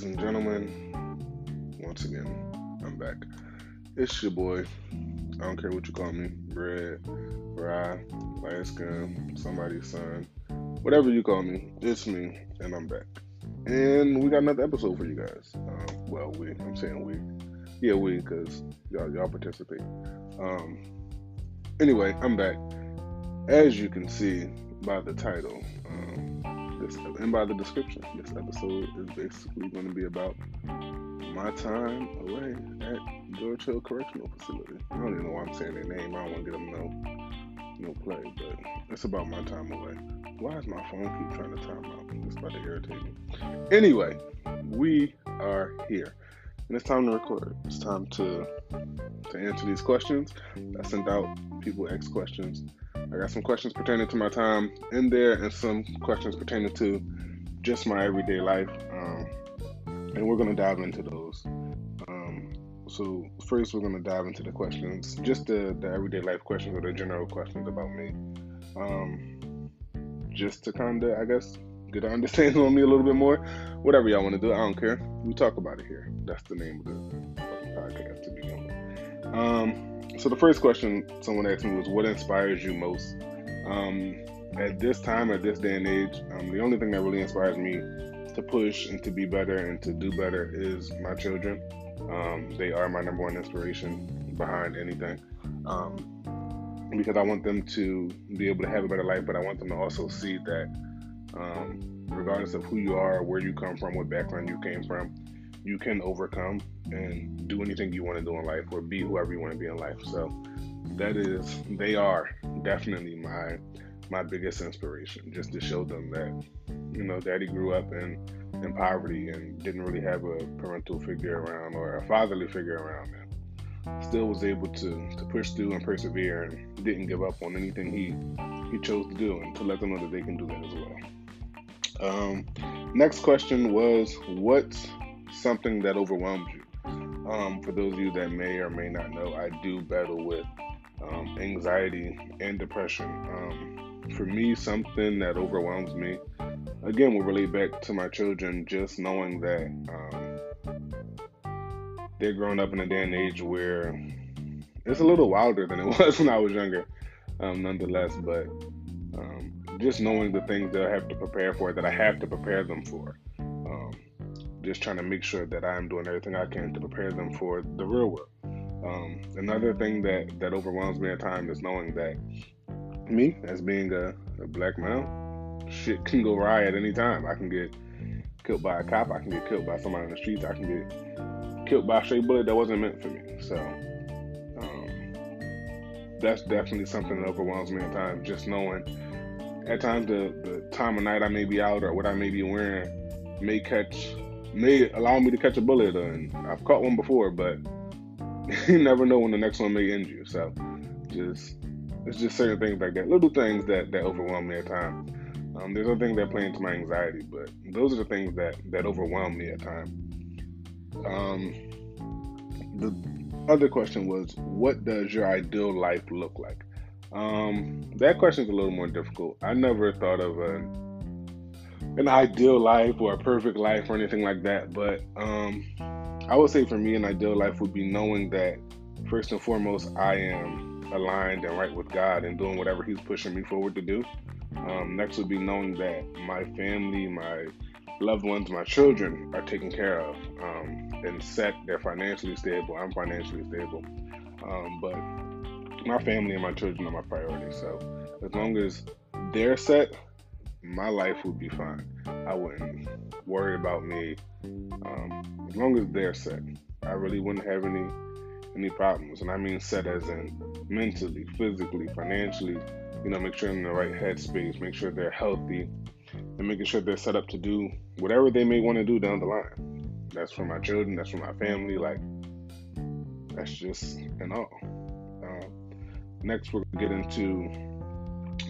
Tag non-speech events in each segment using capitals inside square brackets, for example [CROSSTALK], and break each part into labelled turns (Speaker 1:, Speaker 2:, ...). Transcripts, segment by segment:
Speaker 1: Ladies and gentlemen, once again, I'm back. It's your boy. I don't care what you call me Red, Rye, light skin, somebody's son, whatever you call me, it's me, and I'm back. And we got another episode for you guys. Um, well, we, I'm saying we. Yeah, we, because y'all, y'all participate. Um, anyway, I'm back. As you can see by the title, um, this and by the description, this episode is basically going to be about my time away at George Hill Correctional Facility. I don't even know why I'm saying their name. I don't want to get them no no play, but it's about my time away. Why is my phone keep trying to time out? It's about to irritate me. Anyway, we are here. And it's time to record. It's time to to answer these questions. I sent out people ask questions. I got some questions pertaining to my time in there and some questions pertaining to just my everyday life. Um, and we're going to dive into those. Um, so first, we're going to dive into the questions, just the, the everyday life questions or the general questions about me. Um, just to kind of, I guess, get an [LAUGHS] understanding on me a little bit more. Whatever y'all want to do, I don't care. We talk about it here. That's the name of the podcast to begin with. Um, so the first question someone asked me was, "What inspires you most?" Um, at this time, at this day and age, um, the only thing that really inspires me to push and to be better and to do better is my children. Um, they are my number one inspiration behind anything. Um, because I want them to be able to have a better life, but I want them to also see that um, regardless of who you are, where you come from, what background you came from, you can overcome and do anything you want to do in life or be whoever you want to be in life. So that is, they are definitely my my biggest inspiration, just to show them that, you know, daddy grew up in, in poverty and didn't really have a parental figure around or a fatherly figure around and still was able to, to push through and persevere and didn't give up on anything he he chose to do and to let them know that they can do that as well. Um, next question was what's something that overwhelms you? Um, for those of you that may or may not know, I do battle with um, anxiety and depression. Um, for me, something that overwhelms me, again, will relate back to my children, just knowing that um, they're growing up in a day and age where it's a little wilder than it [LAUGHS] was when I was younger, um, nonetheless. But um, just knowing the things that I have to prepare for, that I have to prepare them for. Just trying to make sure that I'm doing everything I can to prepare them for the real world. Um, another thing that, that overwhelms me at times is knowing that me, as being a, a black male, shit can go awry at any time. I can get killed by a cop, I can get killed by somebody on the streets, I can get killed by a stray bullet that wasn't meant for me. So um, that's definitely something that overwhelms me at times, just knowing at times the, the time of night I may be out or what I may be wearing may catch may allow me to catch a bullet and I've caught one before, but [LAUGHS] you never know when the next one may end you. So just it's just certain things like that, little things that that overwhelm me at times. Um, there's other things that play into my anxiety, but those are the things that that overwhelm me at times. Um, the other question was, what does your ideal life look like? Um, that question is a little more difficult. I never thought of a, an ideal life or a perfect life or anything like that, but um, I would say for me, an ideal life would be knowing that first and foremost, I am aligned and right with God and doing whatever He's pushing me forward to do. Um, next would be knowing that my family, my loved ones, my children are taken care of um, and set. They're financially stable. I'm financially stable. Um, but my family and my children are my priority. So as long as they're set, my life would be fine. I wouldn't worry about me. Um, as long as they're set, I really wouldn't have any any problems. And I mean set as in mentally, physically, financially. You know, make sure they're in the right headspace, make sure they're healthy, and making sure they're set up to do whatever they may want to do down the line. That's for my children. That's for my family. Like that's just and all. Um, next, we're gonna get into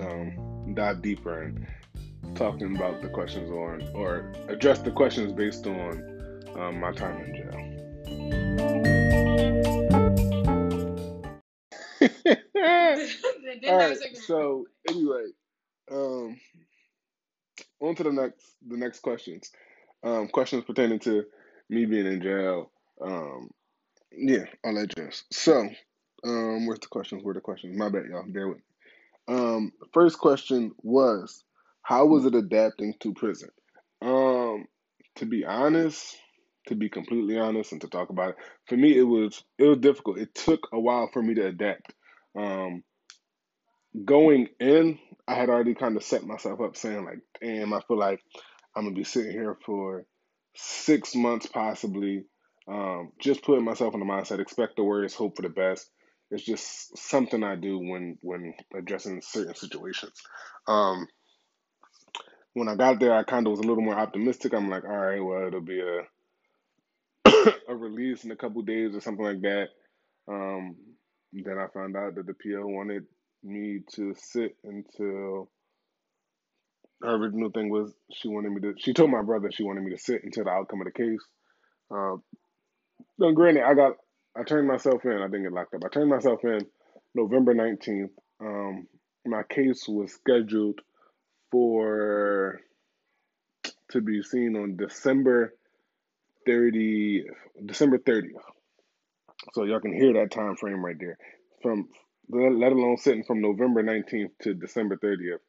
Speaker 1: um, dive deeper and talking about the questions on or address the questions based on um, my time in jail. All right. So anyway, um, on to the next the next questions. Um, questions pertaining to me being in jail. Um, yeah, all that jazz. So, um, where's the questions? Where the questions? My bad, y'all. Bear with me. Um, first question was, how was it adapting to prison? Um, to be honest, to be completely honest, and to talk about it, for me it was it was difficult. It took a while for me to adapt. Um, going in, I had already kind of set myself up, saying like, "Damn, I feel like I'm gonna be sitting here for six months, possibly." Um, just putting myself in the mindset, expect the worst, hope for the best. It's just something I do when when addressing certain situations. Um, when I got there, I kind of was a little more optimistic. I'm like, all right, well, it'll be a [COUGHS] a release in a couple days or something like that. Um, then I found out that the PO wanted me to sit until her original thing was she wanted me to. She told my brother she wanted me to sit until the outcome of the case. Um, now, granted, I got I turned myself in. I didn't get locked up. I turned myself in November nineteenth. Um, my case was scheduled for to be seen on December 30 December 30th. So y'all can hear that time frame right there. From let alone sitting from November 19th to December 30th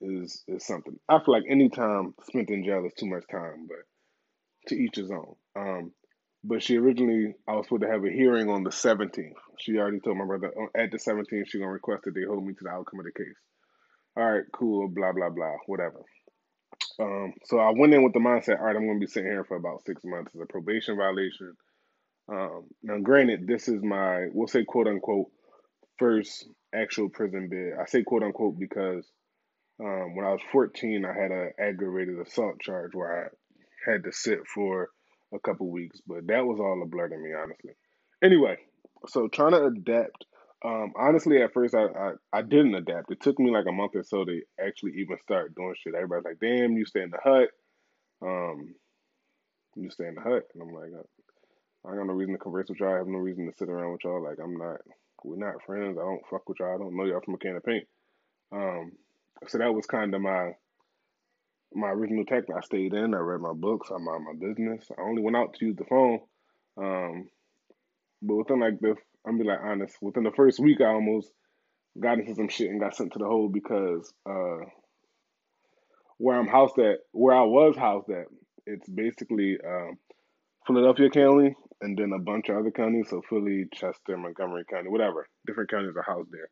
Speaker 1: is is something. I feel like any time spent in jail is too much time, but to each his own. Um, but she originally, I was supposed to have a hearing on the 17th. She already told my brother uh, at the 17th she's gonna request that they hold me to the outcome of the case. All right, cool, blah blah blah, whatever. Um, so I went in with the mindset, all right, I'm gonna be sitting here for about six months as a probation violation. Um, now, granted, this is my, we'll say, quote unquote, first actual prison bid. I say quote unquote because um, when I was 14, I had an aggravated assault charge where I had to sit for a couple weeks, but that was all a blur to me, honestly. Anyway, so trying to adapt. Um, honestly, at first I, I, I didn't adapt. It took me like a month or so to actually even start doing shit. Everybody's like, "Damn, you stay in the hut." Um, you stay in the hut, and I'm like, I got no reason to converse with y'all. I have no reason to sit around with y'all. Like I'm not, we're not friends. I don't fuck with y'all. I don't know y'all from a can of paint. Um, so that was kind of my my original tactic. I stayed in. I read my books. I mind my business. I only went out to use the phone. Um, but within like the, I'm be like honest. Within the first week, I almost got into some shit and got sent to the hole because uh, where I'm housed at, where I was housed at, it's basically um, Philadelphia County and then a bunch of other counties, so Philly, Chester, Montgomery County, whatever. Different counties are housed there,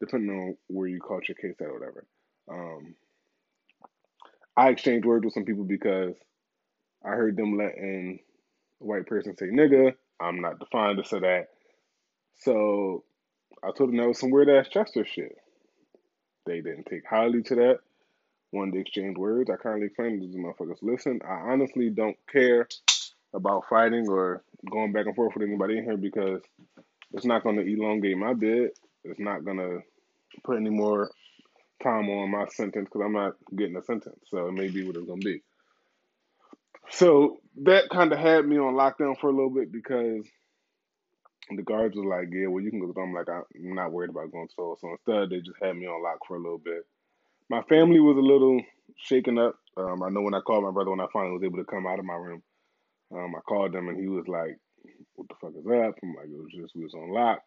Speaker 1: depending on where you caught your case at or whatever. Um, I exchanged words with some people because I heard them letting a white person say nigga. I'm not defined to say that. So I told them that was some weird ass Chester shit. They didn't take highly to that. Wanted to exchange words. I kindly explained to these motherfuckers, listen, I honestly don't care about fighting or going back and forth with anybody in here because it's not going to elongate my bid. It's not going to put any more time on my sentence because I'm not getting a sentence. So it may be what it's going to be. So that kind of had me on lockdown for a little bit because the guards were like, yeah, well, you can go. I'm like, I'm not worried about going to So instead, they just had me on lock for a little bit. My family was a little shaken up. Um, I know when I called my brother when I finally was able to come out of my room, um, I called him and he was like, "What the fuck is up?" I'm like, "It was just we was on lock,"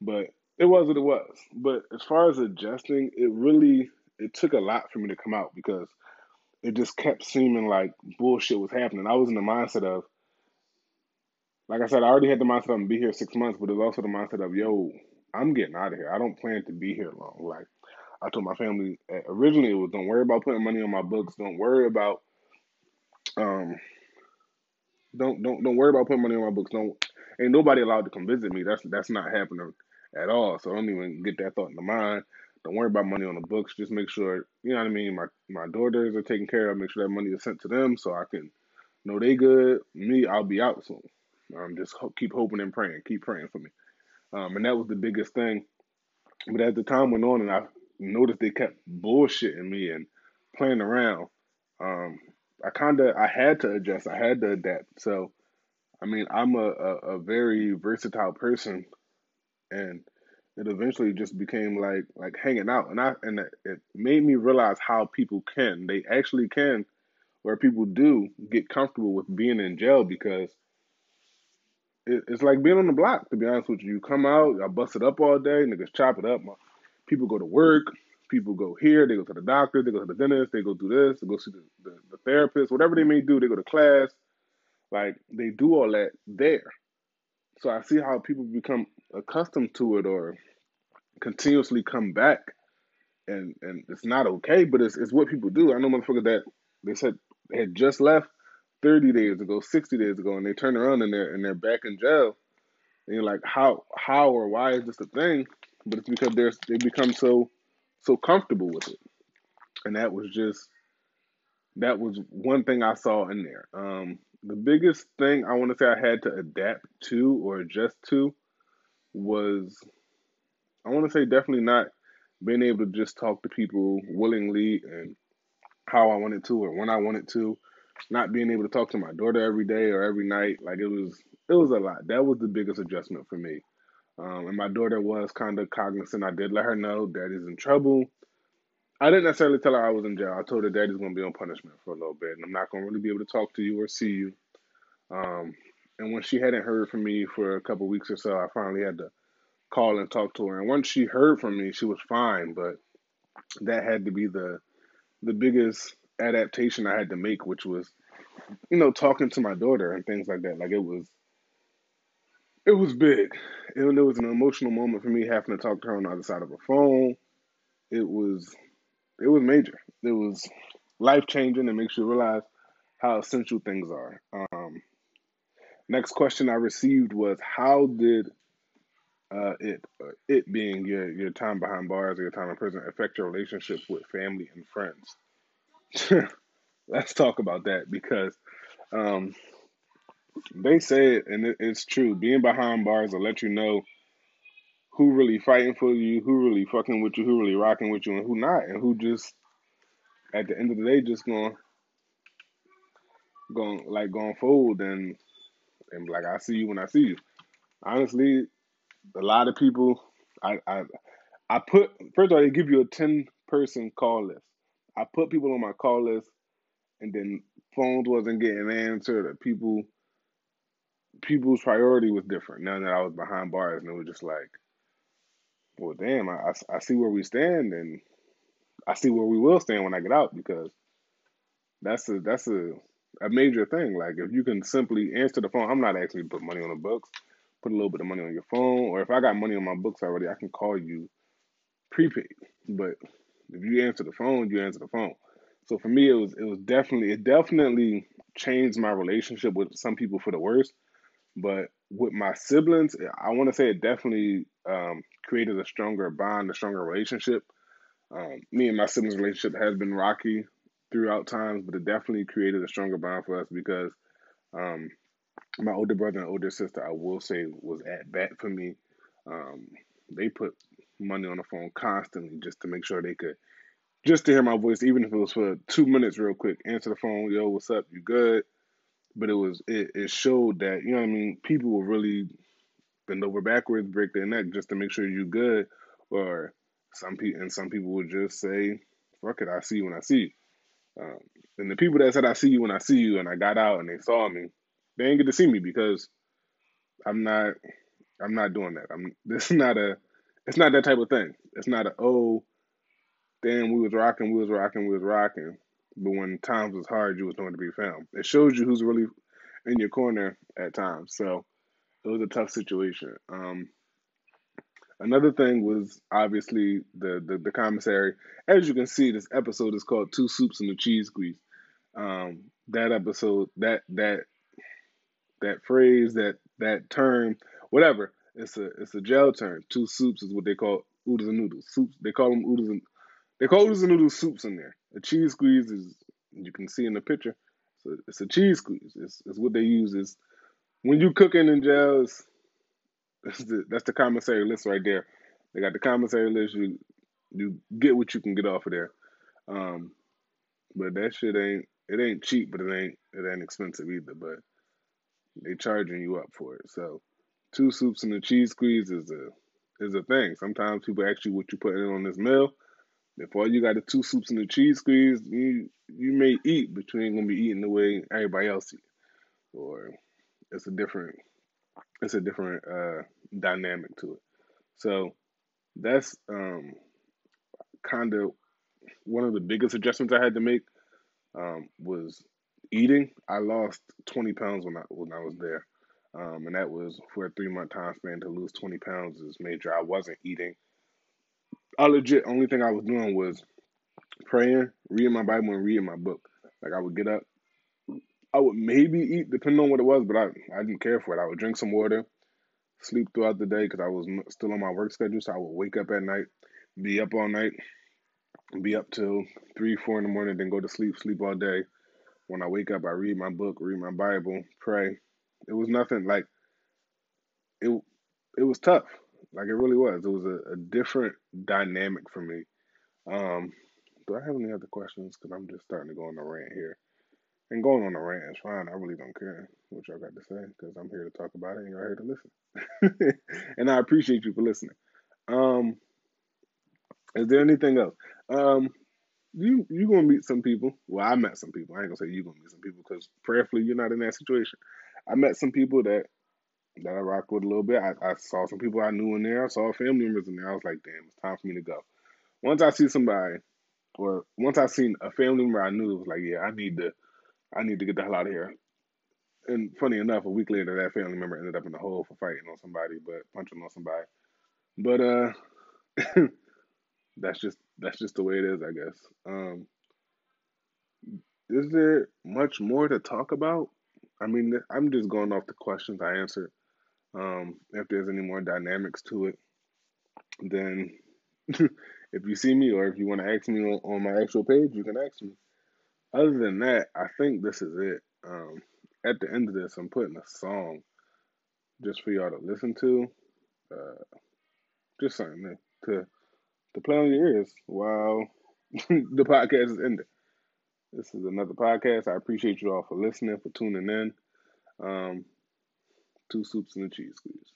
Speaker 1: but it was what it was. But as far as adjusting, it really it took a lot for me to come out because it just kept seeming like bullshit was happening. I was in the mindset of, like I said, I already had the mindset of be here six months, but it was also the mindset of, yo, I'm getting out of here. I don't plan to be here long. Like I told my family eh, originally, it was don't worry about putting money on my books. Don't worry about um don't don't don't worry about putting money on my books. Don't ain't nobody allowed to come visit me. That's that's not happening at all. So I don't even get that thought in the mind. Don't worry about money on the books. Just make sure you know what I mean. My my daughters are taken care of. Make sure that money is sent to them so I can know they good. Me, I'll be out soon. Um, just ho- keep hoping and praying. Keep praying for me. Um, and that was the biggest thing. But as the time went on, and I noticed they kept bullshitting me and playing around. Um, I kind of I had to adjust. I had to adapt. So, I mean, I'm a, a, a very versatile person, and it eventually just became like like hanging out, and I and it made me realize how people can. They actually can where people do get comfortable with being in jail because it, it's like being on the block. To be honest with you, you come out, I bust it up all day, niggas chop it up. People go to work, people go here, they go to the doctor, they go to the dentist, they go do this, they go see the, the, the therapist, whatever they may do, they go to class. Like they do all that there. So I see how people become accustomed to it or continuously come back and and it's not okay, but it's it's what people do. I know motherfuckers that they said had just left 30 days ago, 60 days ago, and they turn around and they're and they're back in jail. And you're like, how how or why is this a thing? But it's because they're they become so so comfortable with it. And that was just that was one thing I saw in there. Um, the biggest thing I want to say I had to adapt to or adjust to was I want to say definitely not being able to just talk to people willingly and how I wanted to or when I wanted to. Not being able to talk to my daughter every day or every night, like it was, it was a lot. That was the biggest adjustment for me. Um, and my daughter was kind of cognizant. I did let her know daddy's in trouble. I didn't necessarily tell her I was in jail. I told her daddy's going to be on punishment for a little bit, and I'm not going to really be able to talk to you or see you. Um, and when she hadn't heard from me for a couple weeks or so, I finally had to call and talk to her. And once she heard from me, she was fine. But that had to be the the biggest adaptation I had to make, which was, you know, talking to my daughter and things like that. Like it was, it was big. It, it was an emotional moment for me having to talk to her on the other side of a phone. It was, it was major. It was life changing and makes you realize how essential things are. Um, next question I received was, how did uh, it uh, it being your your time behind bars or your time in prison affect your relationship with family and friends. [LAUGHS] Let's talk about that because um, they say it, and it, it's true. Being behind bars will let you know who really fighting for you, who really fucking with you, who really rocking with you, and who not, and who just at the end of the day just going going like going fold and and like I see you when I see you. Honestly, a lot of people I I I put first of all they give you a ten person call list. I put people on my call list and then phones wasn't getting answered or people people's priority was different now that I was behind bars and it was just like well damn I, I, I see where we stand and I see where we will stand when I get out because that's a that's a a major thing. Like if you can simply answer the phone, I'm not asking you to put money on the books put a little bit of money on your phone, or if I got money on my books already, I can call you prepaid. But if you answer the phone, you answer the phone. So for me, it was it was definitely it definitely changed my relationship with some people for the worse. But with my siblings, I want to say it definitely um, created a stronger bond, a stronger relationship. Um, me and my siblings' relationship has been rocky throughout times, but it definitely created a stronger bond for us because um, my older brother and older sister, I will say, was at bat for me. Um, they put money on the phone constantly just to make sure they could, just to hear my voice, even if it was for two minutes, real quick. Answer the phone, yo, what's up? You good? But it was it, it showed that you know what I mean. People will really bend over backwards, break their neck just to make sure you good. Or some people and some people would just say, "Fuck it, I see you when I see you." Um, and the people that said I see you when I see you, and I got out and they saw me, they ain't get to see me because I'm not I'm not doing that. I'm [LAUGHS] this is not a it's not that type of thing. It's not a oh damn we was rocking, we was rocking, we was rocking. But when times was hard, you was going to be found. It shows you who's really in your corner at times. So it was a tough situation. Um, another thing was obviously the, the, the commissary. As you can see, this episode is called Two Soups and the Cheese Squeeze. Um, that episode, that that that phrase, that that term, whatever. It's a it's a jail term. Two soups is what they call oodles and noodles. Soups. They call them oodles and they call oodles and noodles soups in there. A cheese squeeze is you can see in the picture. So it's a cheese squeeze. It's, it's what they use is when you cooking in jail. That's the that's the commissary list right there. They got the commissary list. You you get what you can get off of there. Um, but that shit ain't it ain't cheap, but it ain't it ain't expensive either. But they charging you up for it. So two soups and a cheese squeeze is a is a thing. Sometimes people ask you what you putting in on this meal. If all you got the two soups and the cheese squeeze, you you may eat, but you ain't gonna be eating the way everybody else eat. Or it's a different it's a different uh, dynamic to it. So that's um, kind of one of the biggest adjustments I had to make um, was eating. I lost 20 pounds when I when I was there, um, and that was for a three month time span. To lose 20 pounds is major. I wasn't eating. I legit only thing I was doing was praying, reading my Bible, and reading my book. Like I would get up, I would maybe eat depending on what it was, but I I didn't care for it. I would drink some water, sleep throughout the day because I was still on my work schedule. So I would wake up at night, be up all night, be up till three, four in the morning, then go to sleep, sleep all day. When I wake up, I read my book, read my Bible, pray. It was nothing like it. It was tough, like it really was. It was a, a different dynamic for me. Um, do I have any other questions? Because I'm just starting to go on a rant here. And going on a rant is fine. I really don't care what y'all got to say because I'm here to talk about it and you're here to listen. [LAUGHS] and I appreciate you for listening. Um, is there anything else? Um, you you gonna meet some people. Well, I met some people. I ain't gonna say you gonna meet some people because prayerfully you're not in that situation. I met some people that that I rock with a little bit. I, I saw some people I knew in there. I saw family members in there. I was like, damn, it's time for me to go. Once I see somebody, or once I seen a family member I knew, it was like, yeah, I need to, I need to get the hell out of here. And funny enough, a week later, that family member ended up in the hole for fighting on somebody, but punching on somebody. But uh, [LAUGHS] that's just that's just the way it is, I guess. Um, is there much more to talk about? I mean, I'm just going off the questions I answered. Um, if there's any more dynamics to it, then [LAUGHS] if you see me or if you want to ask me on, on, my actual page, you can ask me. Other than that, I think this is it. Um, at the end of this, I'm putting a song just for y'all to listen to. Uh, just something to, to to play on your ears while [LAUGHS] the podcast is ending. This is another podcast. I appreciate you all for listening, for tuning in. Um, two soups and a cheese squeeze.